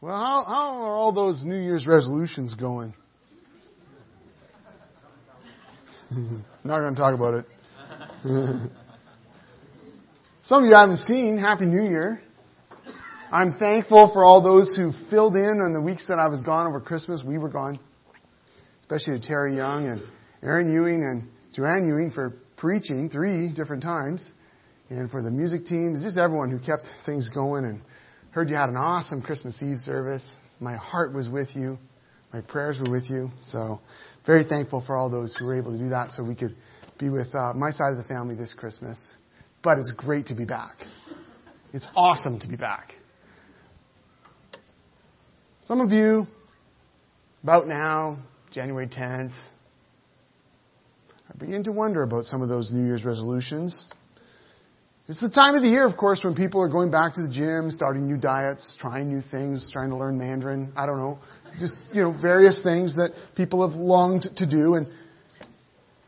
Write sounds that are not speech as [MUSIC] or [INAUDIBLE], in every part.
Well, how, how are all those New Year's resolutions going? [LAUGHS] Not going to talk about it. [LAUGHS] Some of you I haven't seen. Happy New Year. I'm thankful for all those who filled in on the weeks that I was gone over Christmas. We were gone. Especially to Terry Young and Aaron Ewing and Joanne Ewing for preaching three different times. And for the music team, just everyone who kept things going and heard you had an awesome Christmas Eve service. My heart was with you. My prayers were with you. So very thankful for all those who were able to do that so we could be with uh, my side of the family this Christmas. But it's great to be back. It's awesome to be back. Some of you, about now, January 10th, are beginning to wonder about some of those New Year's resolutions. It's the time of the year, of course, when people are going back to the gym, starting new diets, trying new things, trying to learn Mandarin. I don't know. Just, you know, various things that people have longed to do. And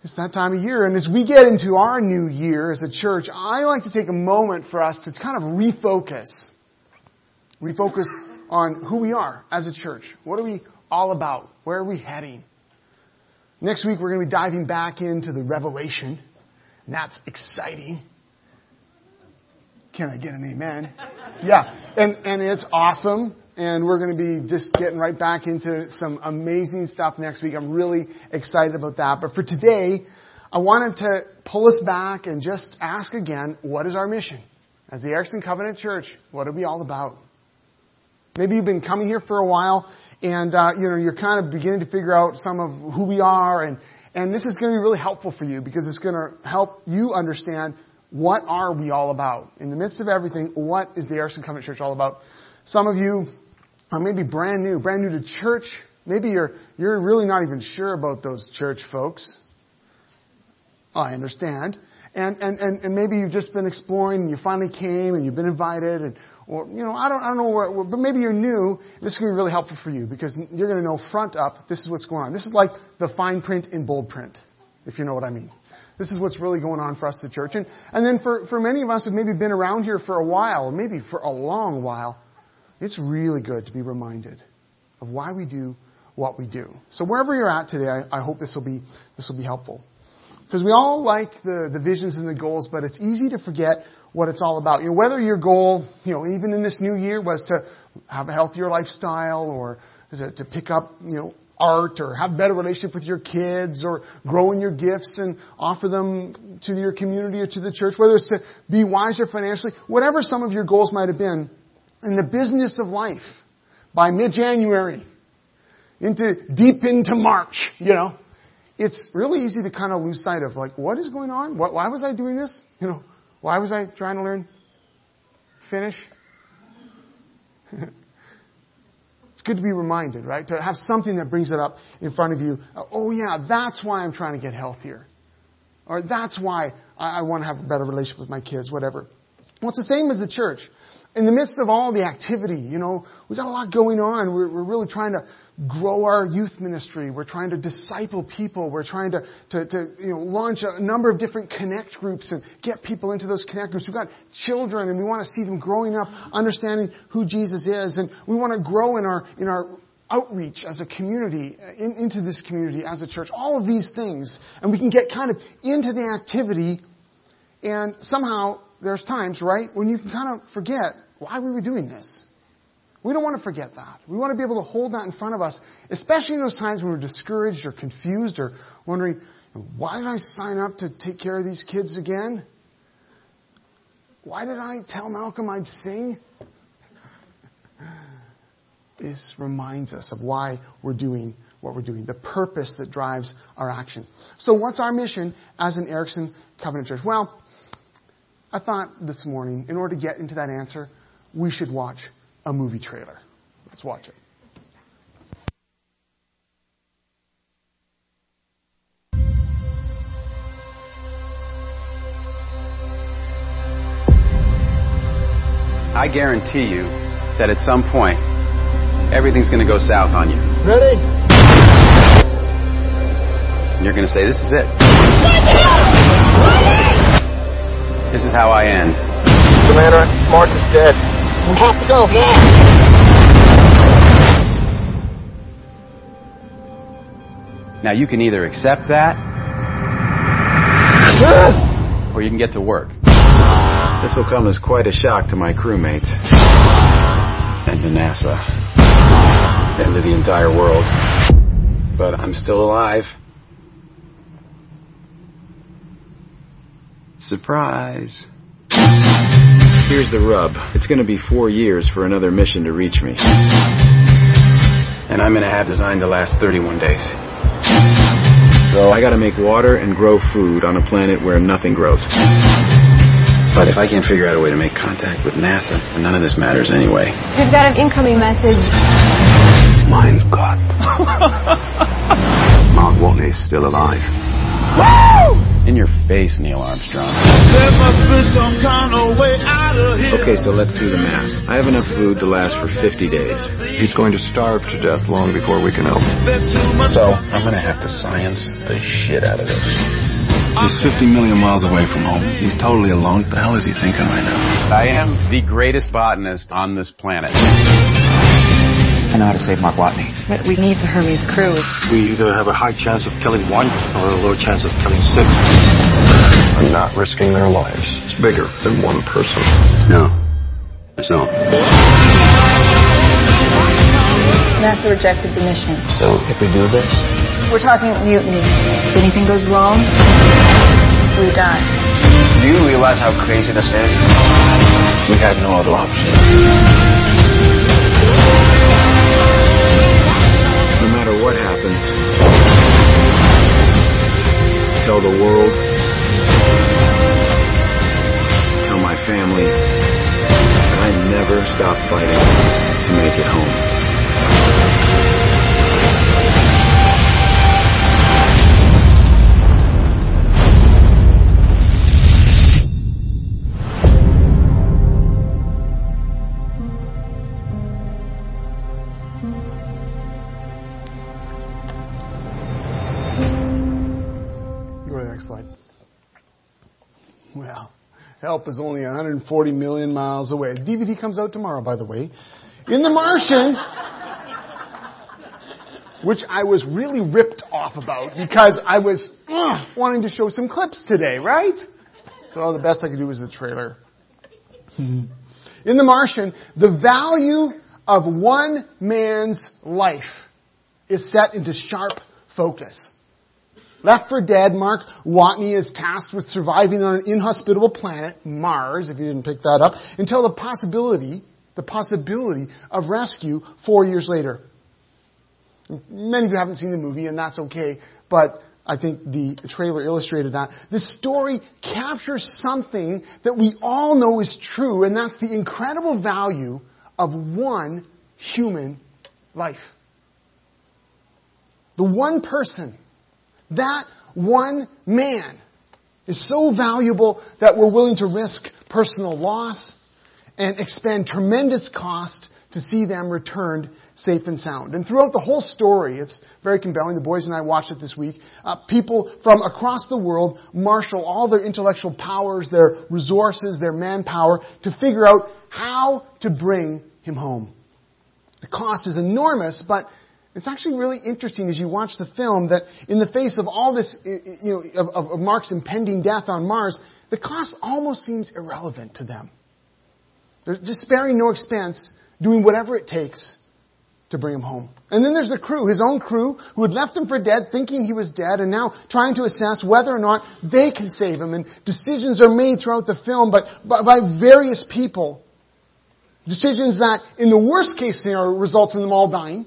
it's that time of year. And as we get into our new year as a church, I like to take a moment for us to kind of refocus. Refocus on who we are as a church. What are we all about? Where are we heading? Next week, we're going to be diving back into the Revelation. And that's exciting. Can I get an amen? Yeah. And, and it's awesome. And we're going to be just getting right back into some amazing stuff next week. I'm really excited about that. But for today, I wanted to pull us back and just ask again, what is our mission? As the Erickson Covenant Church, what are we all about? Maybe you've been coming here for a while and, uh, you know, you're kind of beginning to figure out some of who we are and, and this is going to be really helpful for you because it's going to help you understand what are we all about? In the midst of everything, what is the Erickson Covenant Church all about? Some of you are maybe brand new, brand new to church. Maybe you're, you're really not even sure about those church folks. I understand. And, and, and, and maybe you've just been exploring and you finally came and you've been invited and, or, you know, I don't, I don't know where, but maybe you're new. This to be really helpful for you because you're going to know front up, this is what's going on. This is like the fine print in bold print, if you know what I mean. This is what's really going on for us, the church. And, and then for, for many of us who've maybe been around here for a while, maybe for a long while, it's really good to be reminded of why we do what we do. So wherever you're at today, I, I hope this will be, this will be helpful. Because we all like the, the visions and the goals, but it's easy to forget what it's all about. You know, whether your goal, you know, even in this new year was to have a healthier lifestyle or to, to pick up, you know, art or have better relationship with your kids or grow in your gifts and offer them to your community or to the church, whether it's to be wiser financially, whatever some of your goals might have been, in the business of life, by mid-January, into deep into March, you know, it's really easy to kind of lose sight of like, what is going on? What, why was I doing this? You know, why was I trying to learn Finnish? [LAUGHS] Good to be reminded, right? To have something that brings it up in front of you. Oh yeah, that's why I'm trying to get healthier. Or that's why I, I want to have a better relationship with my kids, whatever. Well, it's the same as the church in the midst of all the activity, you know, we got a lot going on. We're, we're, really trying to grow our youth ministry. We're trying to disciple people. We're trying to, to, to, you know, launch a number of different connect groups and get people into those connect groups. We've got children and we want to see them growing up, understanding who Jesus is. And we want to grow in our, in our outreach as a community, in, into this community as a church. All of these things. And we can get kind of into the activity and somehow there's times, right, when you can kind of forget why were we doing this? We don't want to forget that. We want to be able to hold that in front of us, especially in those times when we're discouraged or confused or wondering, why did I sign up to take care of these kids again? Why did I tell Malcolm I'd sing? [LAUGHS] This reminds us of why we're doing what we're doing, the purpose that drives our action. So what's our mission as an Erickson Covenant Church? Well, I thought this morning, in order to get into that answer, we should watch a movie trailer. Let's watch it. I guarantee you that at some point, everything's going to go south on you. Ready? And you're going to say, This is it. This is how I end. Commander, Mark is dead. We have to go. Now you can either accept that or you can get to work. This will come as quite a shock to my crewmates and to NASA and to the entire world. But I'm still alive. Surprise. Here's the rub. It's gonna be four years for another mission to reach me. And I'm gonna have designed to last 31 days. So I gotta make water and grow food on a planet where nothing grows. But if I can't figure out a way to make contact with NASA, then none of this matters anyway. We've got an incoming message. Mein Gott. [LAUGHS] Mark Watney's still alive. In your Neil Armstrong. There must be some kind of way out of here. Okay, so let's do the math. I have enough food to last for 50 days. He's going to starve to death long before we can help. There's. So I'm gonna have to science the shit out of this. He's 50 million miles away from home. He's totally alone. What the hell is he thinking right now? I am the greatest botanist on this planet. I know how to save Mark Watney. But we need the Hermes crew. We either have a high chance of killing one or a low chance of killing six. I'm not risking their lives. It's bigger than one person. No. It's not. NASA rejected the mission. So if we do this, We're talking mutiny. If anything goes wrong, we die. do you realize how crazy this is? We have no other option. No matter what happens, tell the world, family, I never stop fighting to make it home. Help is only 140 million miles away. DVD comes out tomorrow, by the way. In The Martian, which I was really ripped off about because I was uh, wanting to show some clips today, right? So the best I could do was the trailer. In The Martian, the value of one man's life is set into sharp focus. Left for dead, Mark Watney is tasked with surviving on an inhospitable planet, Mars, if you didn't pick that up, until the possibility, the possibility of rescue four years later. Many of you haven't seen the movie, and that's okay, but I think the trailer illustrated that. The story captures something that we all know is true, and that's the incredible value of one human life. The one person that one man is so valuable that we're willing to risk personal loss and expend tremendous cost to see them returned safe and sound. And throughout the whole story, it's very compelling. The boys and I watched it this week. Uh, people from across the world marshal all their intellectual powers, their resources, their manpower to figure out how to bring him home. The cost is enormous, but it's actually really interesting as you watch the film that in the face of all this, you know, of, of Mark's impending death on Mars, the cost almost seems irrelevant to them. They're just sparing no expense, doing whatever it takes to bring him home. And then there's the crew, his own crew, who had left him for dead, thinking he was dead, and now trying to assess whether or not they can save him. And decisions are made throughout the film, but by, by various people. Decisions that, in the worst case scenario, results in them all dying.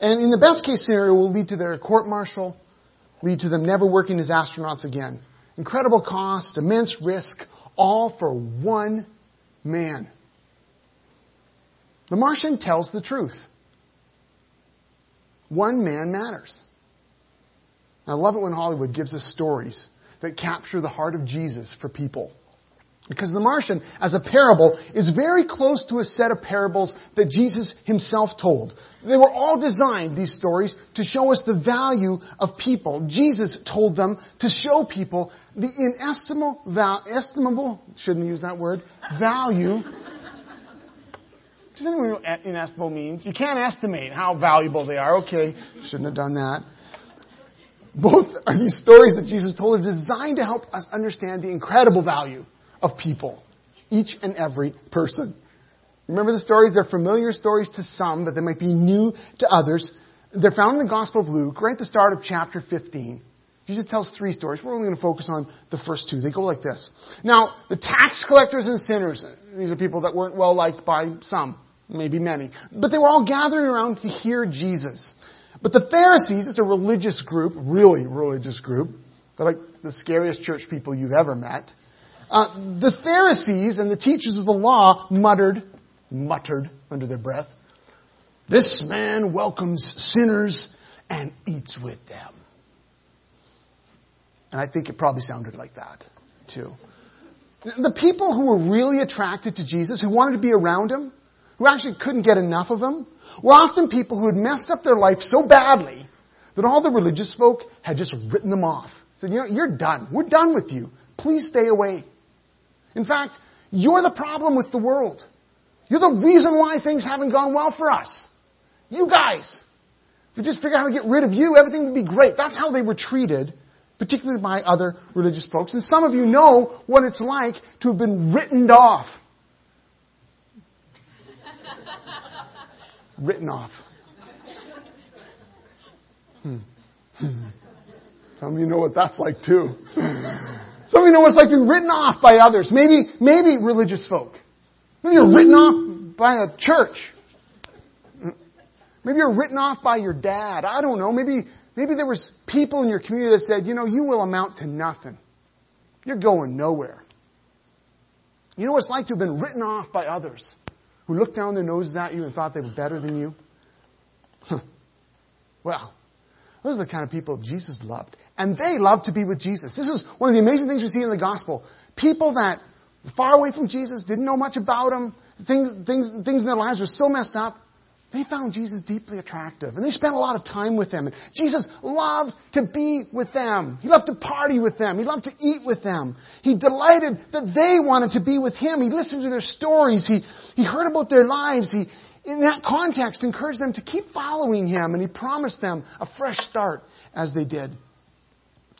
And in the best case scenario, will lead to their court martial, lead to them never working as astronauts again. Incredible cost, immense risk, all for one man. The Martian tells the truth. One man matters. I love it when Hollywood gives us stories that capture the heart of Jesus for people. Because the Martian, as a parable, is very close to a set of parables that Jesus himself told. They were all designed, these stories, to show us the value of people. Jesus told them to show people the inestimable, val- estimable, shouldn't use that word, value. Does anyone know what inestimable means? You can't estimate how valuable they are. Okay, shouldn't have done that. both are these stories that Jesus told are designed to help us understand the incredible value of people. Each and every person. Remember the stories? They're familiar stories to some, but they might be new to others. They're found in the Gospel of Luke, right at the start of chapter 15. Jesus tells three stories. We're only going to focus on the first two. They go like this. Now, the tax collectors and sinners, these are people that weren't well liked by some, maybe many, but they were all gathering around to hear Jesus. But the Pharisees, it's a religious group, really religious group. They're like the scariest church people you've ever met. Uh, the Pharisees and the teachers of the law muttered, muttered under their breath, this man welcomes sinners and eats with them. And I think it probably sounded like that, too. The people who were really attracted to Jesus, who wanted to be around him, who actually couldn't get enough of him, were often people who had messed up their life so badly that all the religious folk had just written them off. Said, you know, you're done. We're done with you. Please stay away. In fact, you're the problem with the world. You're the reason why things haven't gone well for us. You guys. If we just figure out how to get rid of you, everything would be great. That's how they were treated particularly by other religious folks. And some of you know what it's like to have been written off. [LAUGHS] written off. Hmm. Some of you know what that's like too. [LAUGHS] Some of you know what it's like be written off by others. Maybe, maybe religious folk. Maybe you're written off by a church. Maybe you're written off by your dad. I don't know. Maybe Maybe there was people in your community that said, you know, you will amount to nothing. You're going nowhere. You know what it's like to have been written off by others who looked down their noses at you and thought they were better than you? Huh. [LAUGHS] Well, those are the kind of people Jesus loved. And they loved to be with Jesus. This is one of the amazing things we see in the gospel. People that far away from Jesus, didn't know much about him, things, things, things in their lives were so messed up, they found Jesus deeply attractive and they spent a lot of time with him. And Jesus loved to be with them. He loved to party with them. He loved to eat with them. He delighted that they wanted to be with him. He listened to their stories. He, he heard about their lives. He, in that context, encouraged them to keep following him and he promised them a fresh start as they did.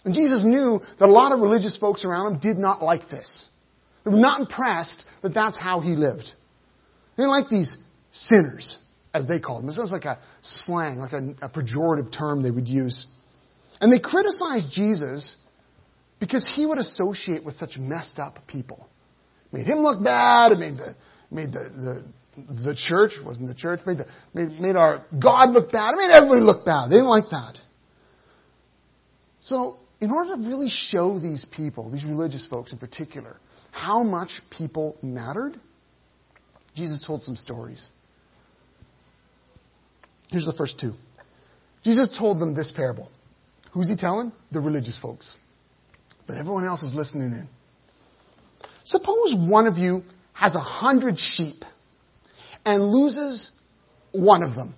And Jesus knew that a lot of religious folks around him did not like this. They were not impressed that that's how he lived. They didn't like these sinners as they called them. It sounds like a slang, like a, a pejorative term they would use. And they criticized Jesus because he would associate with such messed up people. It made him look bad. It made the made the the, the church wasn't the church made the made, made our God look bad. It made everybody look bad. They didn't like that. So, in order to really show these people, these religious folks in particular, how much people mattered, Jesus told some stories. Here's the first two. Jesus told them this parable. Who's he telling? The religious folks. But everyone else is listening in. Suppose one of you has a hundred sheep and loses one of them.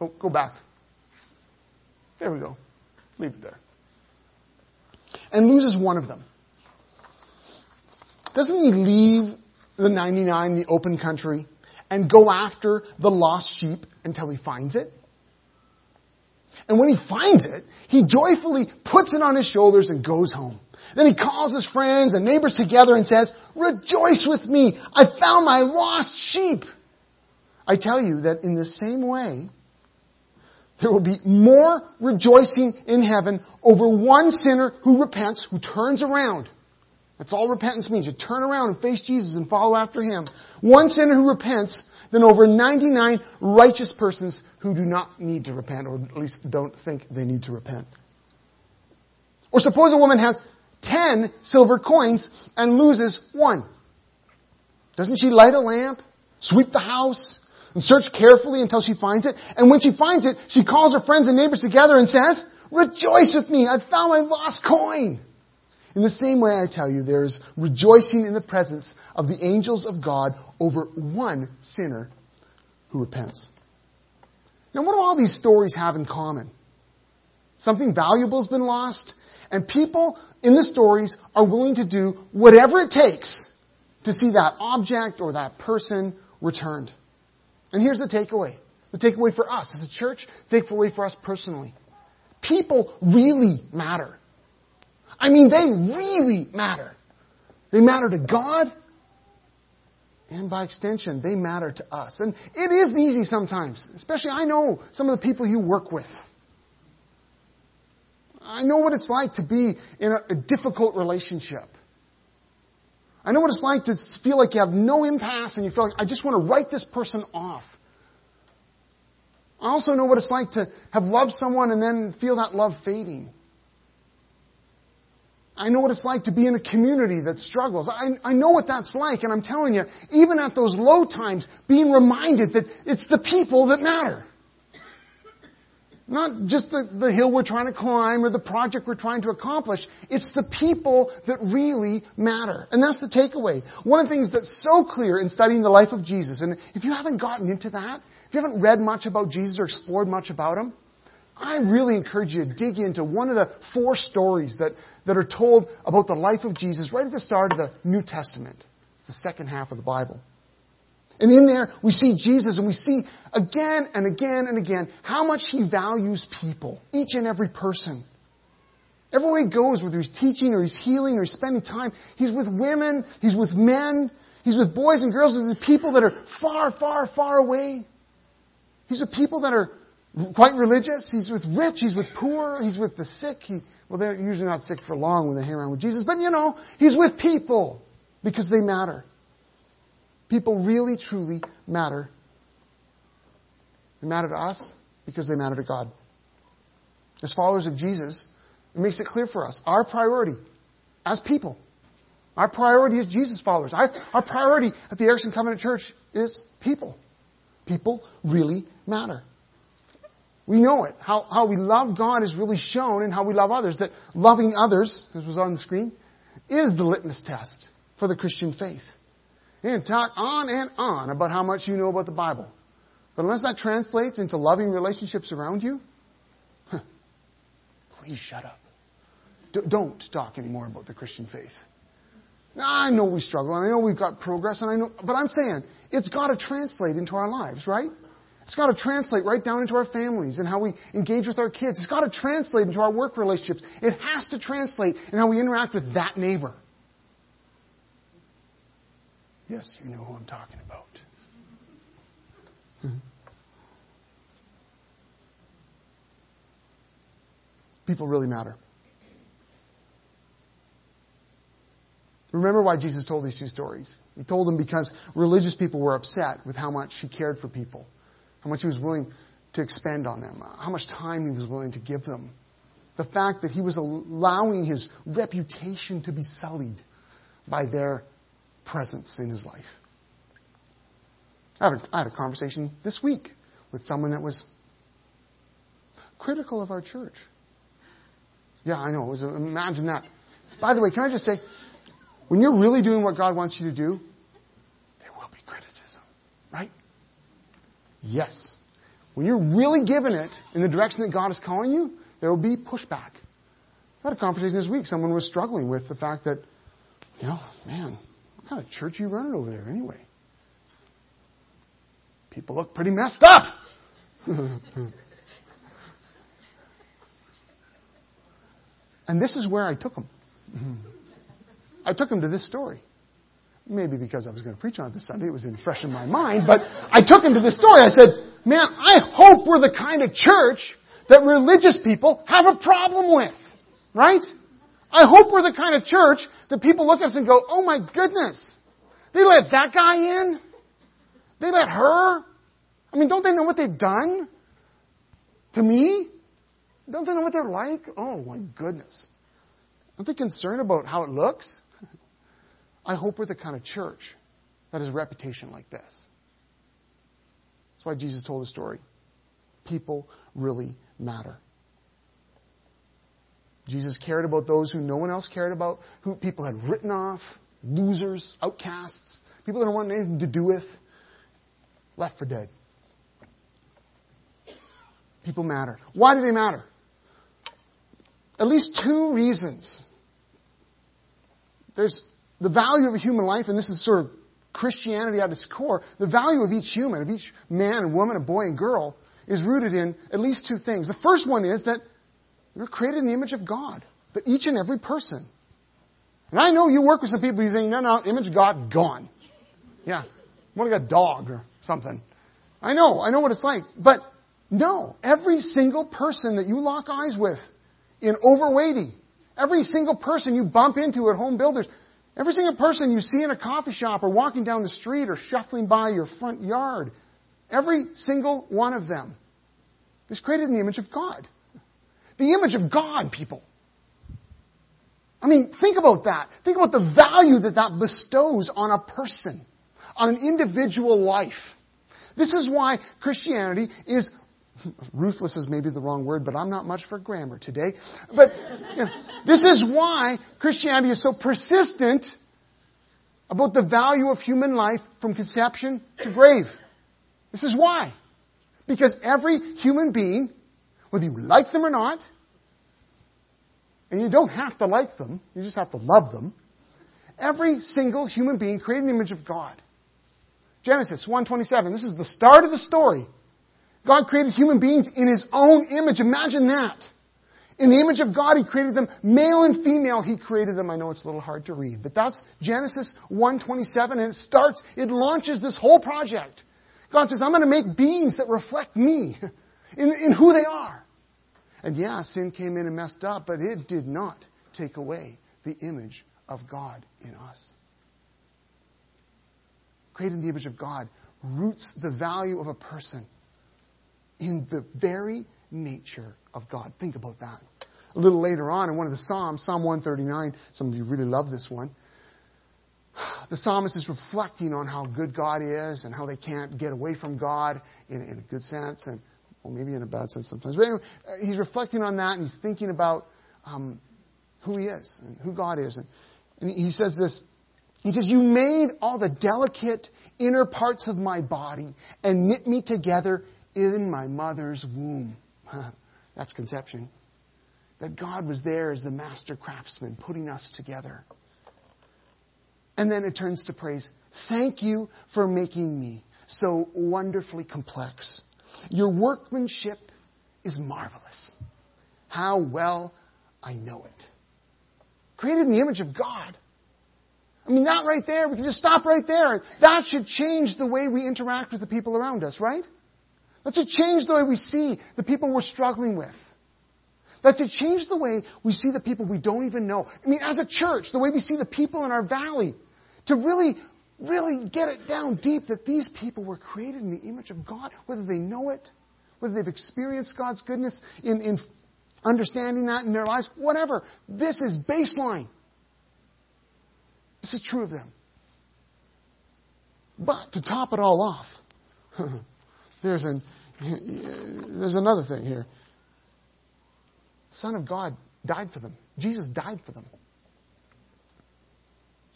Oh, go back. There we go. Leave it there. And loses one of them. Doesn't he leave the 99 the open country and go after the lost sheep until he finds it. And when he finds it, he joyfully puts it on his shoulders and goes home. Then he calls his friends and neighbors together and says, Rejoice with me! I found my lost sheep! I tell you that in the same way, there will be more rejoicing in heaven over one sinner who repents, who turns around, that's all repentance means. You turn around and face Jesus and follow after Him. One sinner who repents than over 99 righteous persons who do not need to repent, or at least don't think they need to repent. Or suppose a woman has 10 silver coins and loses one. Doesn't she light a lamp, sweep the house, and search carefully until she finds it? And when she finds it, she calls her friends and neighbors together and says, Rejoice with me, I found my lost coin. In the same way, I tell you, there is rejoicing in the presence of the angels of God over one sinner who repents. Now, what do all these stories have in common? Something valuable has been lost, and people in the stories are willing to do whatever it takes to see that object or that person returned. And here's the takeaway The takeaway for us as a church, takeaway for us personally. People really matter. I mean, they really matter. They matter to God, and by extension, they matter to us. And it is easy sometimes, especially I know some of the people you work with. I know what it's like to be in a, a difficult relationship. I know what it's like to feel like you have no impasse and you feel like, I just want to write this person off. I also know what it's like to have loved someone and then feel that love fading. I know what it's like to be in a community that struggles. I, I know what that's like, and I'm telling you, even at those low times, being reminded that it's the people that matter. Not just the, the hill we're trying to climb or the project we're trying to accomplish. It's the people that really matter. And that's the takeaway. One of the things that's so clear in studying the life of Jesus, and if you haven't gotten into that, if you haven't read much about Jesus or explored much about him, I really encourage you to dig into one of the four stories that, that are told about the life of Jesus right at the start of the New Testament. It's the second half of the Bible. And in there, we see Jesus and we see again and again and again how much he values people, each and every person. Everywhere he goes, whether he's teaching or he's healing or he's spending time, he's with women, he's with men, he's with boys and girls, with people that are far, far, far away. He's with people that are quite religious. He's with rich. He's with poor. He's with the sick. He, well, they're usually not sick for long when they hang around with Jesus, but you know, he's with people because they matter. People really, truly matter. They matter to us because they matter to God. As followers of Jesus, it makes it clear for us our priority as people. Our priority as Jesus followers. Our, our priority at the Erickson Covenant Church is people. People really matter. We know it. How, how we love God is really shown in how we love others. That loving others, as was on the screen, is the litmus test for the Christian faith. And talk on and on about how much you know about the Bible. But unless that translates into loving relationships around you, huh, please shut up. D- don't talk anymore about the Christian faith. Now, I know we struggle, and I know we've got progress, and I know, but I'm saying it's got to translate into our lives, right? It's got to translate right down into our families and how we engage with our kids. It's got to translate into our work relationships. It has to translate in how we interact with that neighbor. Yes, you know who I'm talking about. Mm-hmm. People really matter. Remember why Jesus told these two stories. He told them because religious people were upset with how much he cared for people, how much he was willing to expend on them, how much time he was willing to give them. The fact that he was allowing his reputation to be sullied by their presence in his life. I had, a, I had a conversation this week with someone that was critical of our church. Yeah, I know. Was, imagine that. By the way, can I just say, when you're really doing what God wants you to do, there will be criticism, right? Yes. When you're really giving it in the direction that God is calling you, there will be pushback. I had a conversation this week. Someone was struggling with the fact that, you know, man, kind of church you running over there anyway? People look pretty messed up. [LAUGHS] and this is where I took them. I took them to this story. Maybe because I was going to preach on it this Sunday, it was in fresh in my mind, but I took them to this story. I said, man, I hope we're the kind of church that religious people have a problem with. Right? I hope we're the kind of church that people look at us and go, oh my goodness, they let that guy in? They let her? I mean, don't they know what they've done to me? Don't they know what they're like? Oh my goodness. Aren't they concerned about how it looks? [LAUGHS] I hope we're the kind of church that has a reputation like this. That's why Jesus told the story. People really matter. Jesus cared about those who no one else cared about, who people had written off, losers, outcasts, people that don't want anything to do with, left for dead. People matter. Why do they matter? At least two reasons. There's the value of a human life, and this is sort of Christianity at its core, the value of each human, of each man and woman, a boy and girl, is rooted in at least two things. The first one is that we're created in the image of God, but each and every person. And I know you work with some people you think, no, no, image of God, gone. Yeah. What like a dog or something. I know, I know what it's like. But no, every single person that you lock eyes with in Overwaitea, every single person you bump into at home builders, every single person you see in a coffee shop or walking down the street or shuffling by your front yard, every single one of them is created in the image of God. The image of God, people. I mean, think about that. Think about the value that that bestows on a person, on an individual life. This is why Christianity is [LAUGHS] ruthless is maybe the wrong word, but I'm not much for grammar today. But you know, this is why Christianity is so persistent about the value of human life from conception to grave. This is why. Because every human being, whether you like them or not, and you don't have to like them, you just have to love them, every single human being created in the image of God. Genesis 1:27. This is the start of the story. God created human beings in his own image. Imagine that. In the image of God, he created them male and female. He created them. I know it's a little hard to read, but that's Genesis 1:27 and it starts it launches this whole project. God says, "I'm going to make beings that reflect me [LAUGHS] in, in who they are." And yeah, sin came in and messed up, but it did not take away the image of God in us created in the image of God, roots the value of a person in the very nature of God. Think about that. A little later on in one of the Psalms, Psalm 139, some of you really love this one. The psalmist is reflecting on how good God is and how they can't get away from God in, in a good sense and well, maybe in a bad sense sometimes. But anyway, uh, he's reflecting on that and he's thinking about um, who he is and who God is. And, and he says this he says, You made all the delicate inner parts of my body and knit me together in my mother's womb. [LAUGHS] That's conception. That God was there as the master craftsman putting us together. And then it turns to praise. Thank you for making me so wonderfully complex. Your workmanship is marvelous. How well I know it. Created in the image of God. I mean, that right there, we can just stop right there. That should change the way we interact with the people around us, right? That should change the way we see the people we're struggling with. That should change the way we see the people we don't even know. I mean, as a church, the way we see the people in our valley. To really, really get it down deep that these people were created in the image of God, whether they know it, whether they've experienced God's goodness in, in understanding that in their lives, whatever. This is baseline. This is true of them. But to top it all off, [LAUGHS] there's, an, there's another thing here. Son of God died for them. Jesus died for them.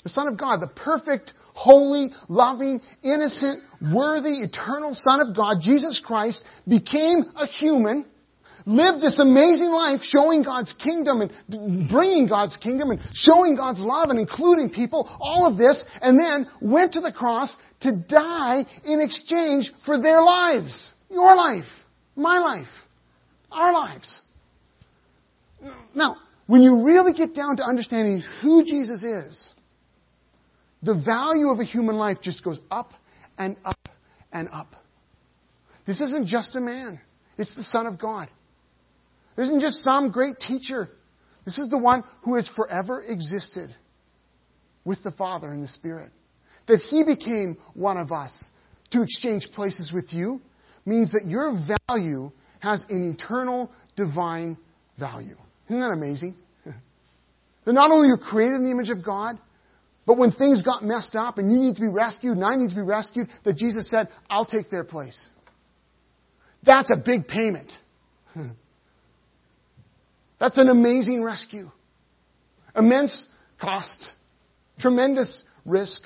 The Son of God, the perfect, holy, loving, innocent, worthy, eternal Son of God, Jesus Christ, became a human lived this amazing life showing God's kingdom and bringing God's kingdom and showing God's love and including people, all of this, and then went to the cross to die in exchange for their lives. Your life. My life. Our lives. Now, when you really get down to understanding who Jesus is, the value of a human life just goes up and up and up. This isn't just a man. It's the Son of God. This isn't just some great teacher. This is the one who has forever existed with the Father and the Spirit. That He became one of us to exchange places with you means that your value has an eternal divine value. Isn't that amazing? [LAUGHS] that not only you're created in the image of God, but when things got messed up and you need to be rescued and I need to be rescued, that Jesus said, I'll take their place. That's a big payment. [LAUGHS] That's an amazing rescue. Immense cost. Tremendous risk.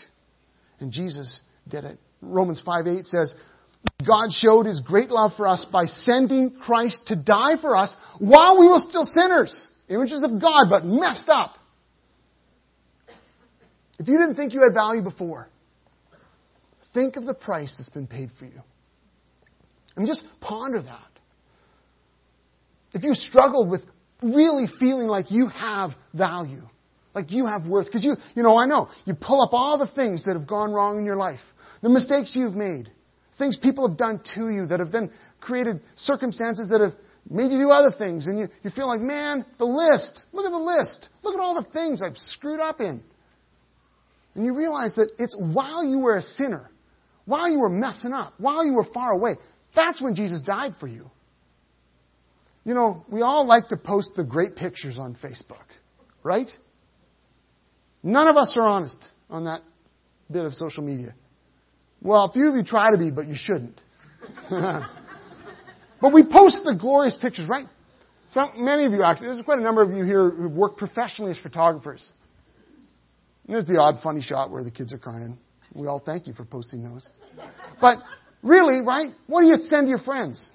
And Jesus did it. Romans 5 8 says, God showed his great love for us by sending Christ to die for us while we were still sinners. Images of God, but messed up. If you didn't think you had value before, think of the price that's been paid for you. And just ponder that. If you struggle with really feeling like you have value, like you have worth, because you, you know, I know, you pull up all the things that have gone wrong in your life, the mistakes you've made, things people have done to you that have then created circumstances that have made you do other things, and you, you feel like, man, the list, look at the list, look at all the things I've screwed up in. And you realize that it's while you were a sinner, while you were messing up, while you were far away, that's when Jesus died for you. You know, we all like to post the great pictures on Facebook, right? None of us are honest on that bit of social media. Well, a few of you try to be, but you shouldn't. [LAUGHS] but we post the glorious pictures, right? So many of you actually, there's quite a number of you here who work professionally as photographers. There's the odd funny shot where the kids are crying. We all thank you for posting those. But really, right? What do you send your friends?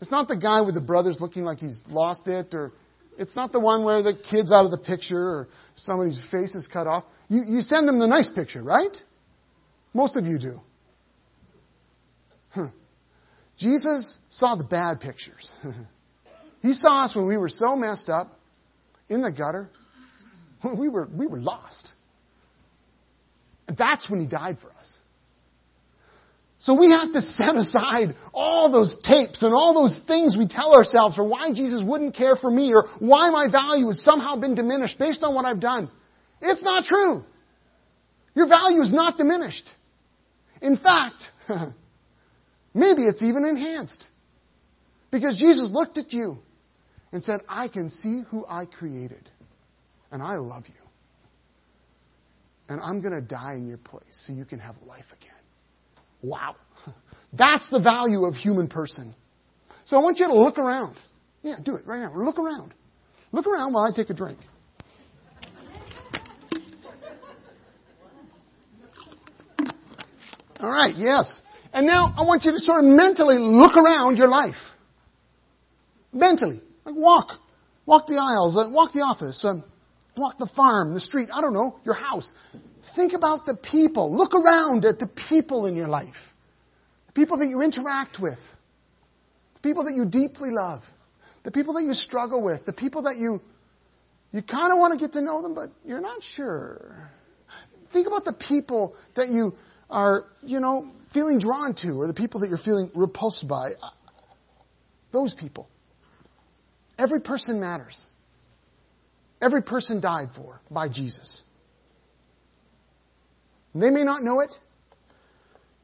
It's not the guy with the brothers looking like he's lost it, or it's not the one where the kid's out of the picture, or somebody's face is cut off. You, you send them the nice picture, right? Most of you do. Huh. Jesus saw the bad pictures. [LAUGHS] he saw us when we were so messed up, in the gutter. [LAUGHS] We were, we were lost. That's when he died for us. So we have to set aside all those tapes and all those things we tell ourselves for why Jesus wouldn't care for me or why my value has somehow been diminished based on what I've done. It's not true. Your value is not diminished. In fact, [LAUGHS] maybe it's even enhanced. Because Jesus looked at you and said, I can see who I created, and I love you. And I'm going to die in your place so you can have life again. Wow. [LAUGHS] That's the value of human person. So I want you to look around. Yeah, do it right now. Look around. Look around while I take a drink. All right, yes. And now I want you to sort of mentally look around your life. Mentally. Like walk. Walk the aisles, walk the office, uh, walk the farm, the street, I don't know, your house. Think about the people. Look around at the people in your life. The people that you interact with. The people that you deeply love. The people that you struggle with. The people that you, you kind of want to get to know them, but you're not sure. Think about the people that you are, you know, feeling drawn to or the people that you're feeling repulsed by. Those people. Every person matters. Every person died for by Jesus. They may not know it.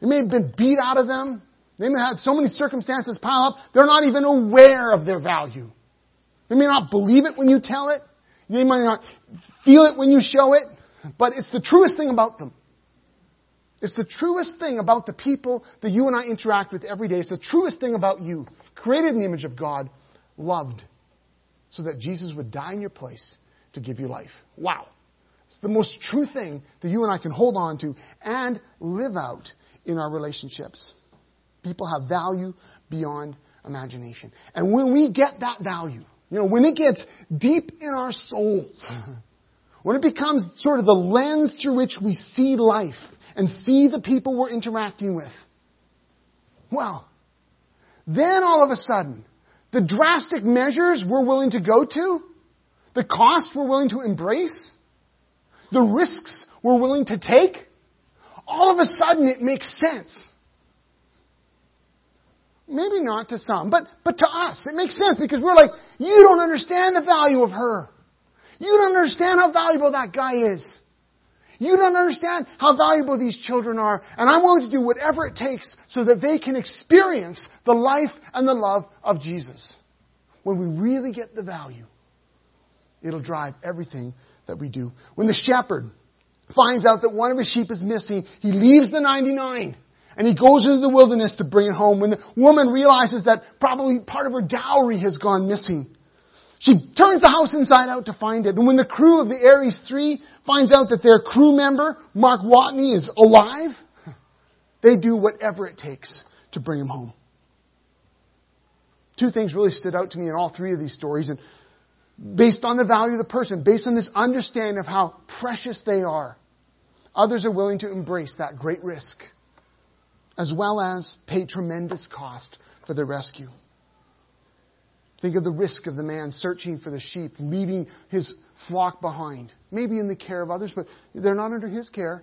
They may have been beat out of them. They may have had so many circumstances pile up, they're not even aware of their value. They may not believe it when you tell it. They might not feel it when you show it. But it's the truest thing about them. It's the truest thing about the people that you and I interact with every day. It's the truest thing about you. Created in the image of God, loved, so that Jesus would die in your place to give you life. Wow. It's the most true thing that you and I can hold on to and live out in our relationships. People have value beyond imagination. And when we get that value, you know, when it gets deep in our souls, [LAUGHS] when it becomes sort of the lens through which we see life and see the people we're interacting with, well, then all of a sudden, the drastic measures we're willing to go to, the cost we're willing to embrace, the risks we're willing to take, all of a sudden it makes sense. Maybe not to some, but, but to us, it makes sense because we're like, you don't understand the value of her. You don't understand how valuable that guy is. You don't understand how valuable these children are, and I'm willing to do whatever it takes so that they can experience the life and the love of Jesus. When we really get the value, it'll drive everything that we do. When the shepherd finds out that one of his sheep is missing, he leaves the 99 and he goes into the wilderness to bring it home. When the woman realizes that probably part of her dowry has gone missing, she turns the house inside out to find it. And when the crew of the Ares 3 finds out that their crew member, Mark Watney, is alive, they do whatever it takes to bring him home. Two things really stood out to me in all three of these stories, and based on the value of the person, based on this understanding of how precious they are, others are willing to embrace that great risk as well as pay tremendous cost for the rescue. Think of the risk of the man searching for the sheep, leaving his flock behind, maybe in the care of others, but they're not under his care.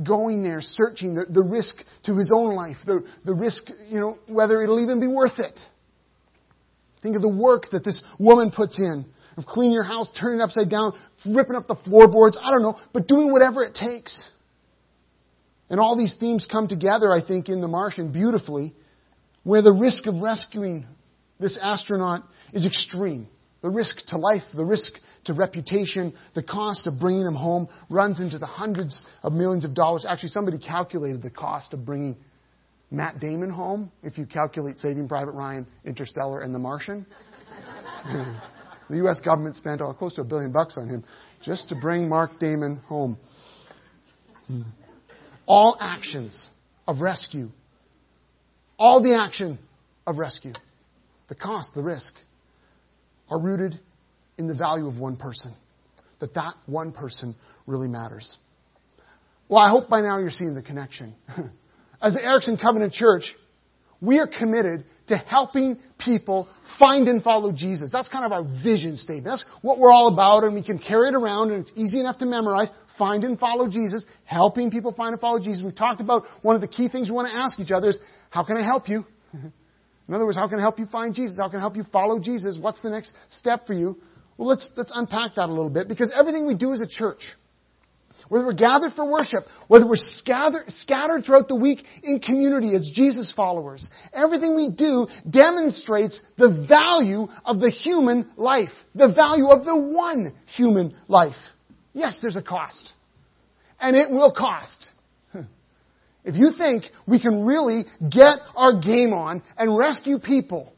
Going there, searching, the, the risk to his own life, the, the risk, you know, whether it'll even be worth it. Think of the work that this woman puts in of cleaning your house, turning it upside down, ripping up the floorboards, I don't know, but doing whatever it takes. And all these themes come together, I think, in The Martian beautifully, where the risk of rescuing this astronaut is extreme. The risk to life, the risk to reputation, the cost of bringing him home runs into the hundreds of millions of dollars. Actually, somebody calculated the cost of bringing Matt Damon home if you calculate Saving Private Ryan, Interstellar, and The Martian. [LAUGHS] the U.S. government spent oh, close to a billion bucks on him just to bring Mark Damon home. Hmm. All actions of rescue, all the action of rescue the cost, the risk, are rooted in the value of one person. That that one person really matters. Well, I hope by now you're seeing the connection. [LAUGHS] As the Erickson Covenant Church, we are committed to helping people find and follow Jesus. That's kind of our vision statement. That's what we're all about, and we can carry it around, and it's easy enough to memorize. Find and follow Jesus, helping people find and follow Jesus. We talked about one of the key things we want to ask each other is, how can I help you? [LAUGHS] In other words, how can I help you find Jesus? How can I help you follow Jesus? What's the next step for you? Well, let's, let's unpack that a little bit because everything we do as a church, whether we're gathered for worship, whether we're scattered, scattered throughout the week in community as Jesus followers, everything we do demonstrates the value of the human life, the value of the one human life. Yes, there's a cost. And it will cost. If you think we can really get our game on and rescue people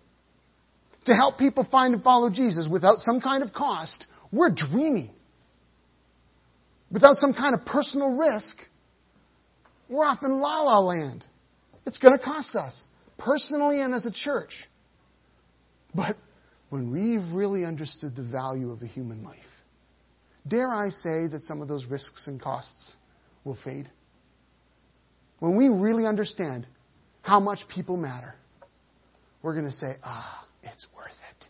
to help people find and follow Jesus without some kind of cost, we're dreaming. Without some kind of personal risk, we're off in la la land. It's going to cost us, personally and as a church. But when we've really understood the value of a human life, dare I say that some of those risks and costs will fade? when we really understand how much people matter, we're going to say, ah, it's worth it.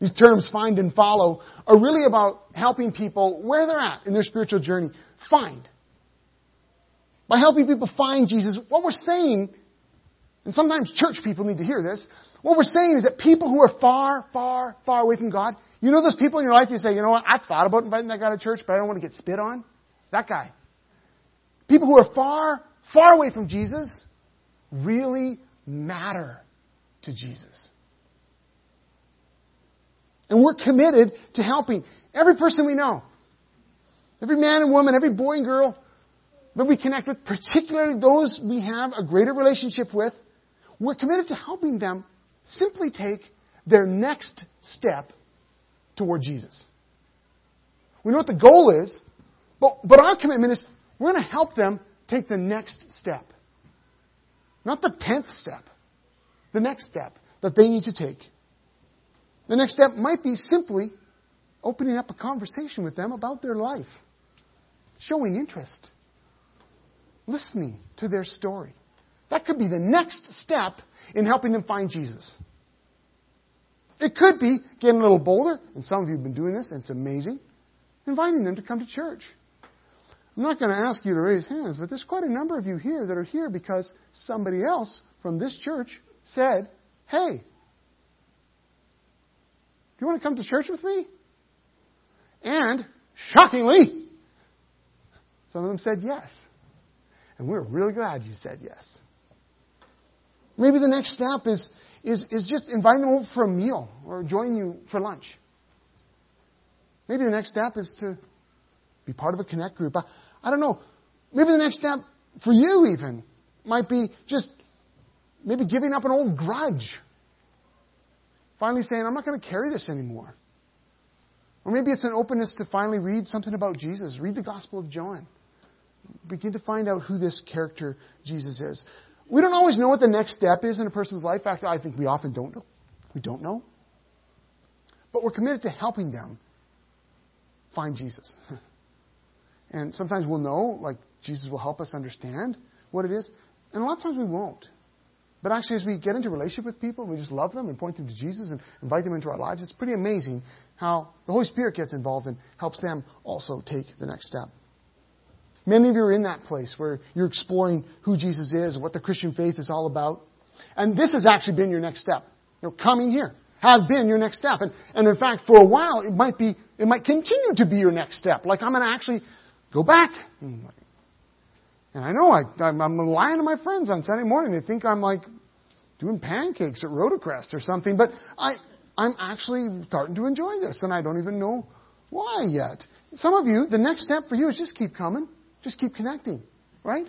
These terms, find and follow, are really about helping people where they're at in their spiritual journey find. By helping people find Jesus, what we're saying, and sometimes church people need to hear this, what we're saying is that people who are far, far, far away from God, you know those people in your life you say, you know what, I thought about inviting that guy to church, but I don't want to get spit on? That guy. People who are far, far away from Jesus really matter to Jesus. And we're committed to helping every person we know. Every man and woman, every boy and girl that we connect with, particularly those we have a greater relationship with, we're committed to helping them simply take their next step toward Jesus. We know what the goal is, but, but our commitment is we're going to help them take the next step. Not the tenth step. The next step that they need to take. The next step might be simply opening up a conversation with them about their life, showing interest, listening to their story. That could be the next step in helping them find Jesus. It could be getting a little bolder, and some of you have been doing this, and it's amazing, inviting them to come to church. I'm not going to ask you to raise hands, but there's quite a number of you here that are here because somebody else from this church said, Hey, you want to come to church with me? And, shockingly, some of them said yes. And we're really glad you said yes. Maybe the next step is, is, is just inviting them over for a meal or join you for lunch. Maybe the next step is to be part of a connect group. I, I don't know. Maybe the next step for you even might be just maybe giving up an old grudge. Finally saying, I'm not going to carry this anymore. Or maybe it's an openness to finally read something about Jesus. Read the Gospel of John. Begin to find out who this character Jesus is. We don't always know what the next step is in a person's life. Actually, I think we often don't know. We don't know. But we're committed to helping them find Jesus. [LAUGHS] And sometimes we'll know, like Jesus will help us understand what it is. And a lot of times we won't. But actually, as we get into relationship with people, we just love them and point them to Jesus and invite them into our lives. It's pretty amazing how the Holy Spirit gets involved and helps them also take the next step. Many of you are in that place where you're exploring who Jesus is and what the Christian faith is all about. And this has actually been your next step. You know, coming here has been your next step. And, and in fact, for a while, it might be, it might continue to be your next step. Like I'm going to actually go back. And I know I, I'm, I'm lying to my friends on Sunday morning. They think I'm like doing pancakes at Rotocrest or something. But I, I'm actually starting to enjoy this, and I don't even know why yet. Some of you, the next step for you is just keep coming, just keep connecting, right?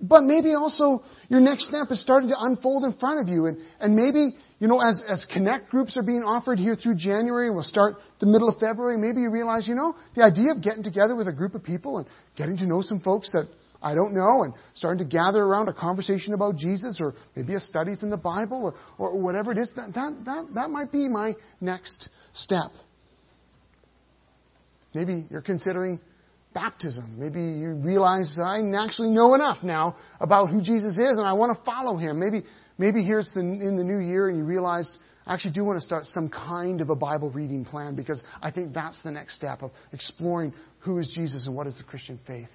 But maybe also your next step is starting to unfold in front of you. And, and maybe, you know, as, as connect groups are being offered here through January and we'll start the middle of February, maybe you realize, you know, the idea of getting together with a group of people and getting to know some folks that I don't know and starting to gather around a conversation about Jesus or maybe a study from the Bible or, or whatever it is, that, that, that, that might be my next step. Maybe you're considering baptism. Maybe you realize I actually know enough now about who Jesus is and I want to follow him. Maybe, maybe here's the, in the new year and you realize I actually do want to start some kind of a Bible reading plan because I think that's the next step of exploring who is Jesus and what is the Christian faith.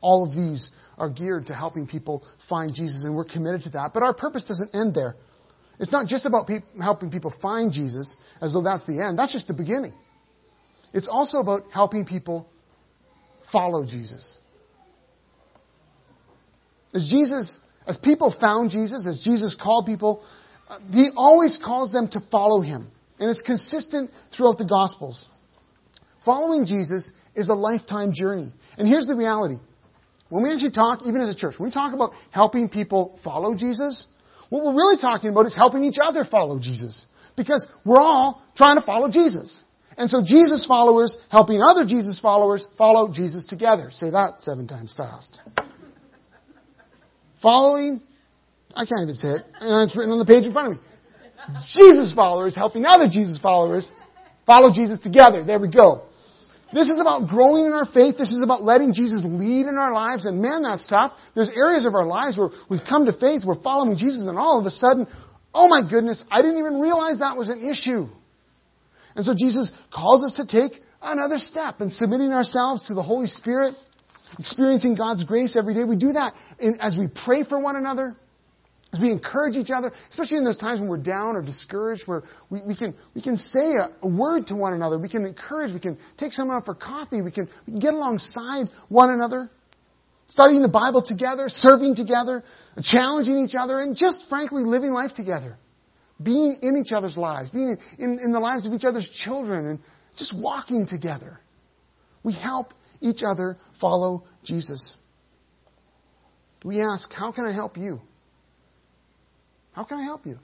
All of these are geared to helping people find Jesus and we're committed to that. But our purpose doesn't end there. It's not just about pe- helping people find Jesus as though that's the end. That's just the beginning. It's also about helping people follow Jesus. As Jesus, as people found Jesus, as Jesus called people, he always calls them to follow him. And it's consistent throughout the Gospels. Following Jesus is a lifetime journey. And here's the reality. When we actually talk, even as a church, when we talk about helping people follow Jesus, what we're really talking about is helping each other follow Jesus. Because we're all trying to follow Jesus. And so Jesus followers helping other Jesus followers follow Jesus together. Say that seven times fast. Following, I can't even say it, and it's written on the page in front of me. Jesus followers helping other Jesus followers follow Jesus together. There we go. This is about growing in our faith. This is about letting Jesus lead in our lives. And man, that's tough. There's areas of our lives where we've come to faith, we're following Jesus, and all of a sudden, oh my goodness, I didn't even realize that was an issue. And so Jesus calls us to take another step in submitting ourselves to the Holy Spirit, experiencing God's grace every day. We do that in, as we pray for one another, as we encourage each other, especially in those times when we're down or discouraged, where we, we can, we can say a, a, word to one another. We can encourage. We can take someone out for coffee. We can, we can get alongside one another, studying the Bible together, serving together, challenging each other, and just frankly living life together being in each other's lives, being in, in the lives of each other's children, and just walking together. We help each other follow Jesus. We ask, How can I help you? How can I help you?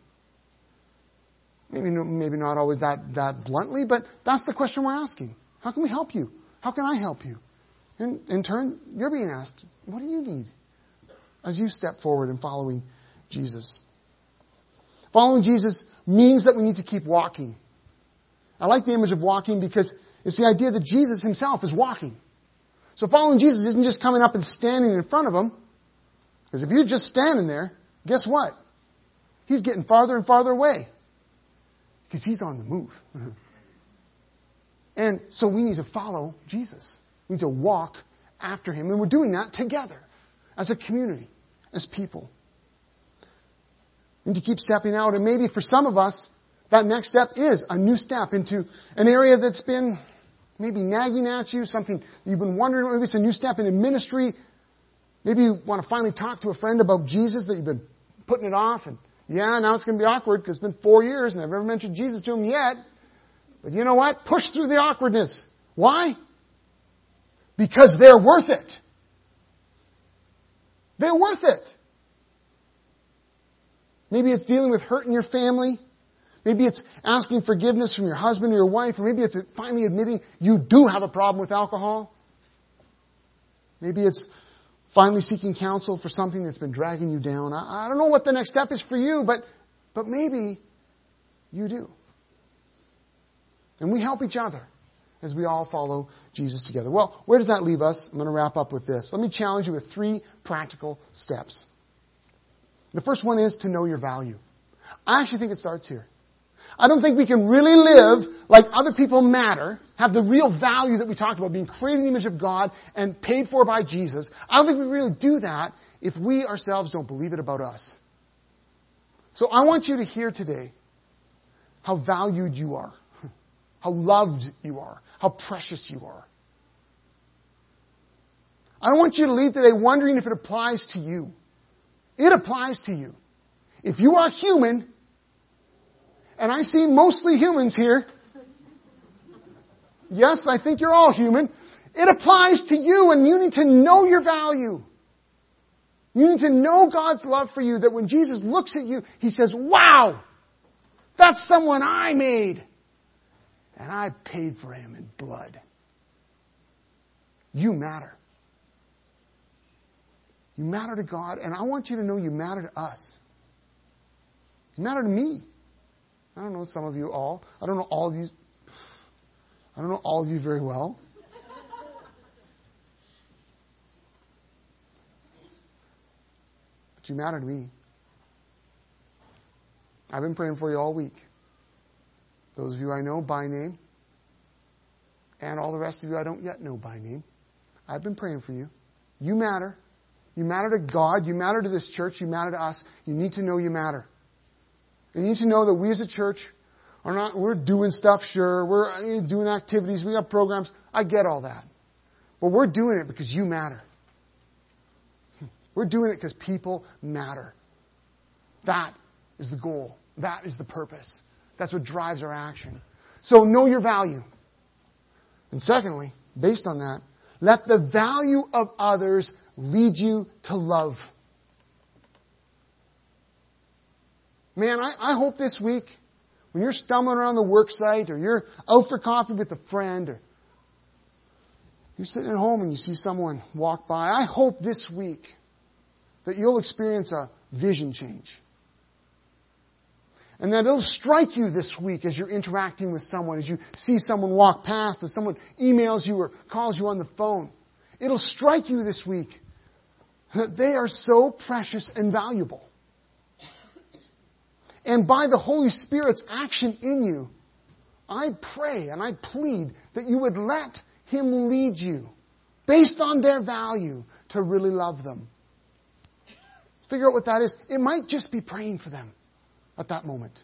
Maybe, maybe not always that, that bluntly, but that's the question we're asking. How can we help you? How can I help you? And in turn, you're being asked, What do you need as you step forward in following Jesus? Following Jesus means that we need to keep walking. I like the image of walking because it's the idea that Jesus himself is walking. So following Jesus isn't just coming up and standing in front of him. Because if you're just standing there, guess what? He's getting farther and farther away. Because he's on the move. and so we need to follow Jesus. We need to walk after him. And we're doing that together as a community, as people and to keep stepping out. And maybe for some of us, that next step is a new step into an area that's been maybe nagging at you, something you've been wondering, maybe it's a new step into ministry. Maybe you want to finally talk to a friend about Jesus that you've been putting it off. And yeah, now it's going to be awkward because it's been four years and I've never mentioned Jesus to him yet. But you know what? Push through the awkwardness. Why? Because they're worth it. They're worth it. Maybe it's dealing with hurt in your family. Maybe it's asking forgiveness from your husband or your wife, or maybe it's finally admitting you do have a problem with alcohol. Maybe it's finally seeking counsel for something that's been dragging you down. I, I don't know what the next step is for you, but, but maybe you do. And we help each other as we all follow Jesus together. Well, where does that leave us? I'm going to wrap up with this. Let me challenge you with three practical steps. The first one is to know your value. I actually think it starts here. I don't think we can really live like other people matter, have the real value that we talked about, being created in the image of God and paid for by Jesus. I don't think we really do that if we ourselves don't believe it about us. So I want you to hear today how valued you are, [LAUGHS] how loved you are, how precious you are. I don't want you to leave today wondering if it applies to you. It applies to you. If you are human, and I see mostly humans here, yes, I think you're all human, it applies to you and you need to know your value. You need to know God's love for you that when Jesus looks at you, He says, wow, that's someone I made. And I paid for him in blood. You matter. You matter to God, and I want you to know you matter to us. You matter to me. I don't know some of you all. I don't know all of you. I don't know all of you very well. But you matter to me. I've been praying for you all week. Those of you I know by name, and all the rest of you I don't yet know by name. I've been praying for you. You matter. You matter to God. You matter to this church. You matter to us. You need to know you matter. You need to know that we as a church are not, we're doing stuff, sure. We're uh, doing activities. We got programs. I get all that. But we're doing it because you matter. We're doing it because people matter. That is the goal. That is the purpose. That's what drives our action. So know your value. And secondly, based on that, let the value of others lead you to love. Man, I, I hope this week, when you're stumbling around the work site or you're out for coffee with a friend or you're sitting at home and you see someone walk by, I hope this week that you'll experience a vision change. And that it'll strike you this week as you're interacting with someone, as you see someone walk past, as someone emails you or calls you on the phone. It'll strike you this week that they are so precious and valuable. And by the Holy Spirit's action in you, I pray and I plead that you would let Him lead you based on their value to really love them. Figure out what that is. It might just be praying for them at that moment.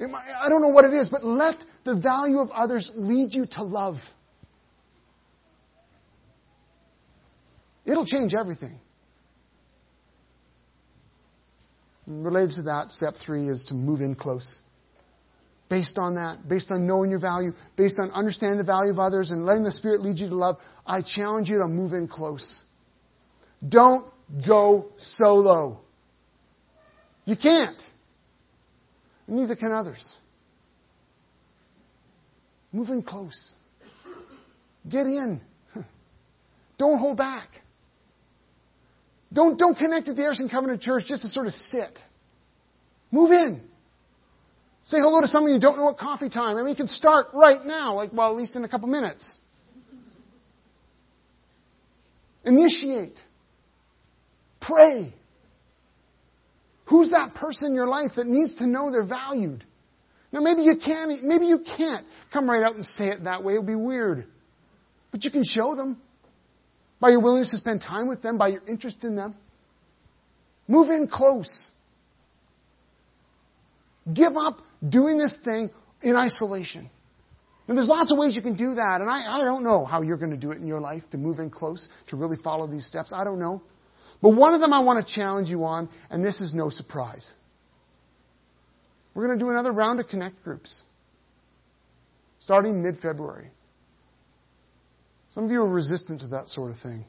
Might, I don't know what it is, but let the value of others lead you to love. It'll change everything. And related to that, step three is to move in close. Based on that, based on knowing your value, based on understanding the value of others and letting the Spirit lead you to love, I challenge you to move in close. Don't go solo. You can't. Neither can others. Move in close. Get in. [LAUGHS] Don't hold back. Don't, don't connect at the Anderson Covenant Church just to sort of sit. Move in. Say hello to someone you don't know at coffee time. I mean, you can start right now, like, well, at least in a couple minutes. Initiate. Pray. Who's that person in your life that needs to know they're valued? Now maybe you can, maybe you can't come right out and say it that way. It would be weird. But you can show them by your willingness to spend time with them, by your interest in them. Move in close. Give up doing this thing in isolation. And there's lots of ways you can do that, and I, I don't know how you're going to do it in your life to move in close, to really follow these steps. I don't know. But one of them I want to challenge you on, and this is no surprise. We're going to do another round of Connect groups starting mid February. Some of you are resistant to that sort of thing.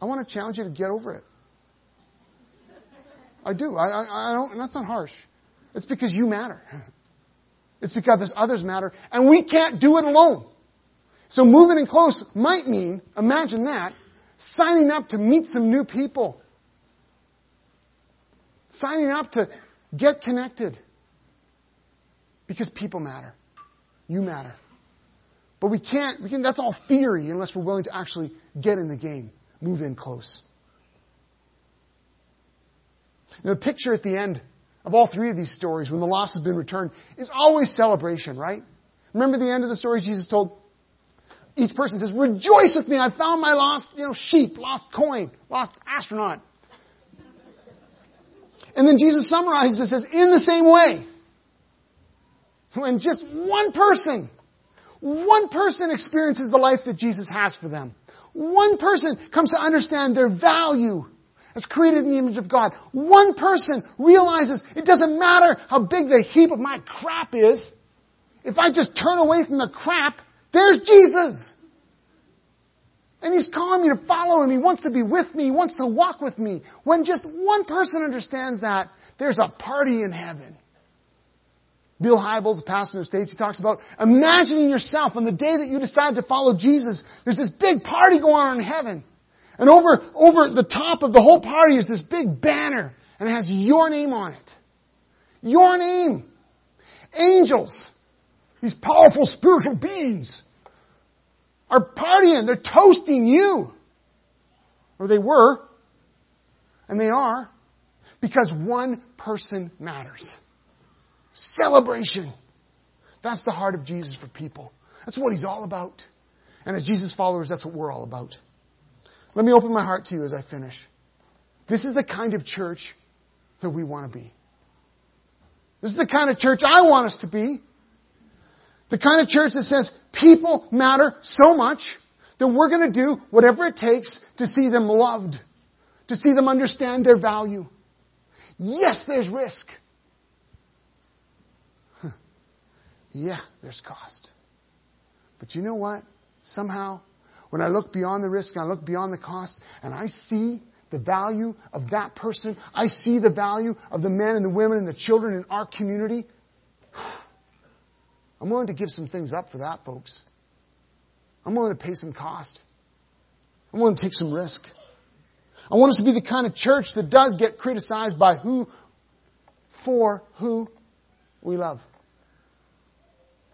I want to challenge you to get over it. I do. I, I, I don't, and that's not harsh. It's because you matter. [LAUGHS] It's because others matter, and we can't do it alone. So moving in close might mean, imagine that, signing up to meet some new people, signing up to get connected because people matter. You matter. But we can't, we can, that's all theory unless we're willing to actually get in the game, move in close. Now, the picture at the end of all three of these stories, when the loss has been returned, is always celebration, right? Remember the end of the story Jesus told? Each person says, rejoice with me, I found my lost, you know, sheep, lost coin, lost astronaut. And then Jesus summarizes it says, in the same way, when just one person, one person experiences the life that Jesus has for them, one person comes to understand their value as created in the image of God, one person realizes it doesn't matter how big the heap of my crap is, if I just turn away from the crap, there's Jesus. And He's calling me to follow Him. He wants to be with me. He wants to walk with me. When just one person understands that, there's a party in heaven. Bill Hybels, a pastor in the States, he talks about imagining yourself on the day that you decide to follow Jesus, there's this big party going on in heaven. And over, over the top of the whole party is this big banner, and it has your name on it. Your name. Angels. These powerful spiritual beings are partying. They're toasting you. Or they were. And they are. Because one person matters. Celebration. That's the heart of Jesus for people. That's what he's all about. And as Jesus followers, that's what we're all about. Let me open my heart to you as I finish. This is the kind of church that we want to be. This is the kind of church I want us to be. The kind of church that says people matter so much that we're going to do whatever it takes to see them loved, to see them understand their value. Yes, there's risk. Yeah, there's cost. But you know what? Somehow, when I look beyond the risk I look beyond the cost and I see the value of that person, I see the value of the men and the women and the children in our community, [SIGHS] I'm willing to give some things up for that, folks. I'm willing to pay some cost. I'm willing to take some risk. I want us to be the kind of church that does get criticized by who, for who we love.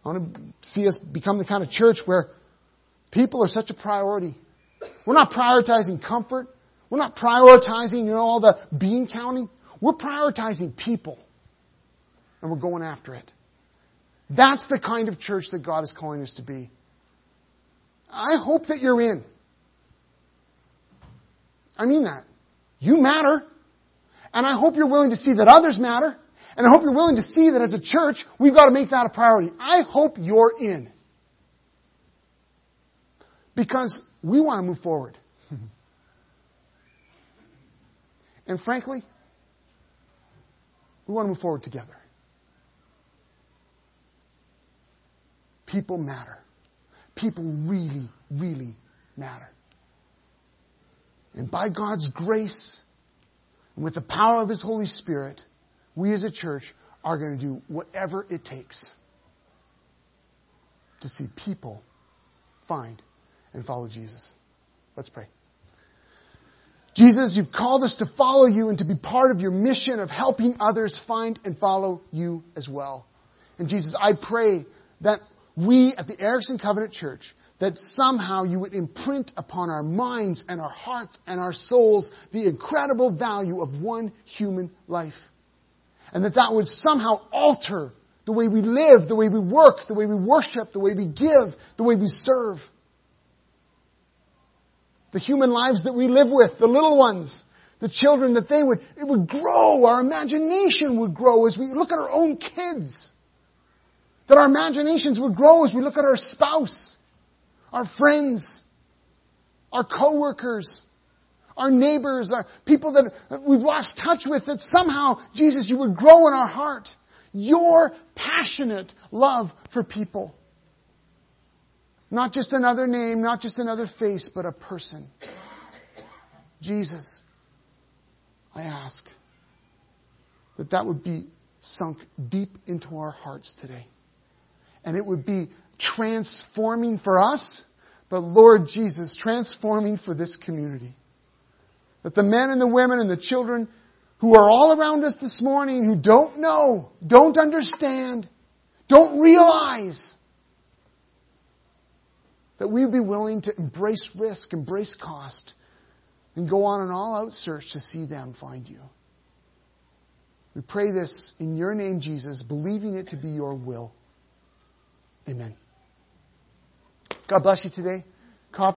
I want to see us become the kind of church where people are such a priority. We're not prioritizing comfort. We're not prioritizing, you know, all the bean counting. We're prioritizing people. And we're going after it. That's the kind of church that God is calling us to be. I hope that you're in. I mean that. You matter. And I hope you're willing to see that others matter. And I hope you're willing to see that as a church, we've got to make that a priority. I hope you're in. Because we want to move forward. [LAUGHS] and frankly, we want to move forward together. People matter. People really, really matter. And by God's grace, and with the power of His Holy Spirit, we as a church are going to do whatever it takes to see people find and follow Jesus. Let's pray. Jesus, you've called us to follow you and to be part of your mission of helping others find and follow you as well. And Jesus, I pray that we at the Erickson Covenant Church, that somehow you would imprint upon our minds and our hearts and our souls the incredible value of one human life. And that that would somehow alter the way we live, the way we work, the way we worship, the way we give, the way we serve. The human lives that we live with, the little ones, the children, that they would, it would grow, our imagination would grow as we look at our own kids. That our imaginations would grow as we look at our spouse, our friends, our coworkers, our neighbors, our people that we've lost touch with, that somehow, Jesus, you would grow in our heart your passionate love for people. Not just another name, not just another face, but a person. Jesus, I ask that that would be sunk deep into our hearts today and it would be transforming for us, but Lord Jesus, transforming for this community. That the men and the women and the children who are all around us this morning who don't know, don't understand, don't realize That we would be willing to embrace risk, embrace cost, and go on an all out search to see them find you. We pray this in your name, Jesus, believing it to be your will. Amen. God bless you today.